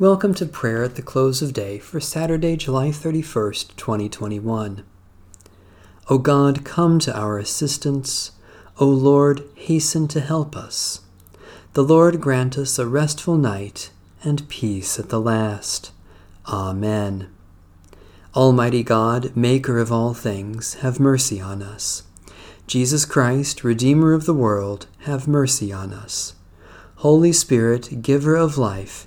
Welcome to prayer at the close of day for Saturday, July 31st, 2021. O God, come to our assistance. O Lord, hasten to help us. The Lord grant us a restful night and peace at the last. Amen. Almighty God, Maker of all things, have mercy on us. Jesus Christ, Redeemer of the world, have mercy on us. Holy Spirit, Giver of life,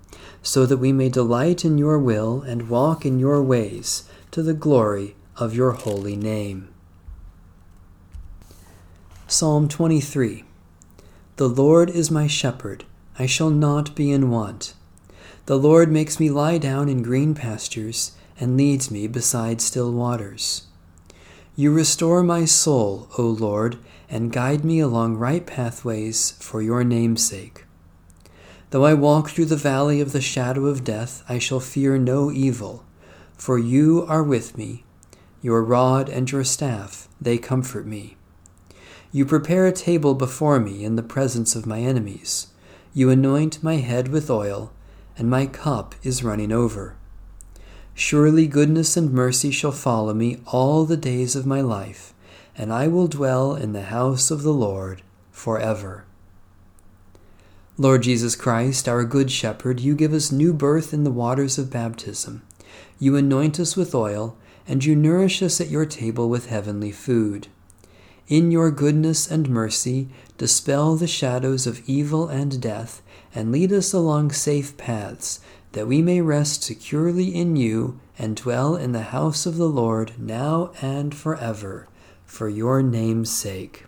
so that we may delight in your will and walk in your ways to the glory of your holy name. Psalm 23 The Lord is my shepherd, I shall not be in want. The Lord makes me lie down in green pastures and leads me beside still waters. You restore my soul, O Lord, and guide me along right pathways for your name's sake. Though I walk through the valley of the shadow of death, I shall fear no evil, for you are with me. Your rod and your staff, they comfort me. You prepare a table before me in the presence of my enemies. You anoint my head with oil, and my cup is running over. Surely goodness and mercy shall follow me all the days of my life, and I will dwell in the house of the Lord forever. Lord Jesus Christ, our Good Shepherd, you give us new birth in the waters of baptism. You anoint us with oil, and you nourish us at your table with heavenly food. In your goodness and mercy, dispel the shadows of evil and death, and lead us along safe paths, that we may rest securely in you and dwell in the house of the Lord now and forever, for your name's sake.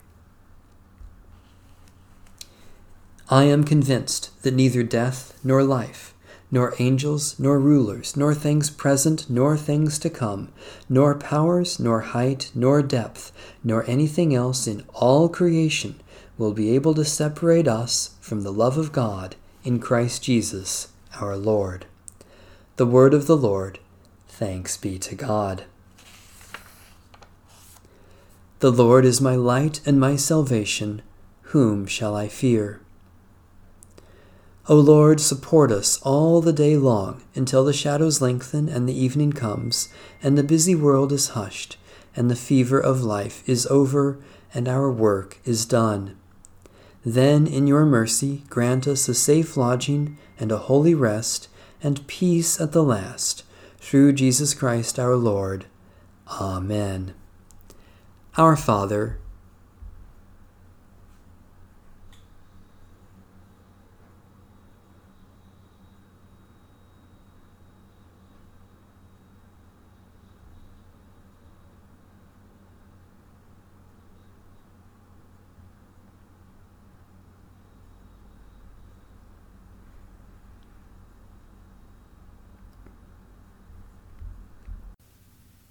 I am convinced that neither death nor life, nor angels nor rulers, nor things present nor things to come, nor powers, nor height, nor depth, nor anything else in all creation will be able to separate us from the love of God in Christ Jesus our Lord. The word of the Lord. Thanks be to God. The Lord is my light and my salvation. Whom shall I fear? O Lord, support us all the day long until the shadows lengthen and the evening comes, and the busy world is hushed, and the fever of life is over, and our work is done. Then, in your mercy, grant us a safe lodging and a holy rest, and peace at the last, through Jesus Christ our Lord. Amen. Our Father,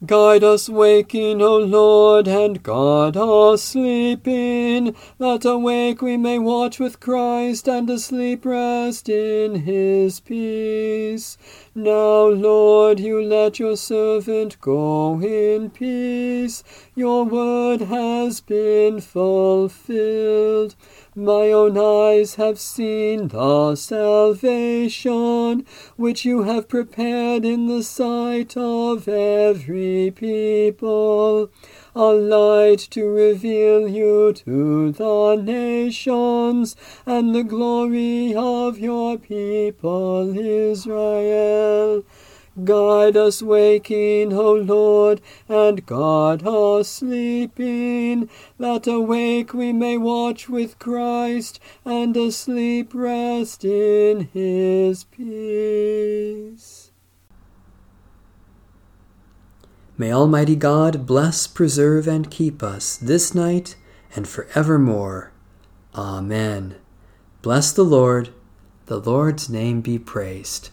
Guide us waking, O Lord, and guard us sleeping, that awake we may watch with Christ, and asleep rest in his peace. Now, Lord, you let your servant go in peace. Your word has been fulfilled. My own eyes have seen the salvation which you have prepared in the sight of every people, a light to reveal you to the nations, and the glory of your people Israel. Guide us waking, O Lord, and guard us sleeping, that awake we may watch with Christ, and asleep rest in his peace. May Almighty God bless, preserve, and keep us this night and forevermore. Amen. Bless the Lord. The Lord's name be praised.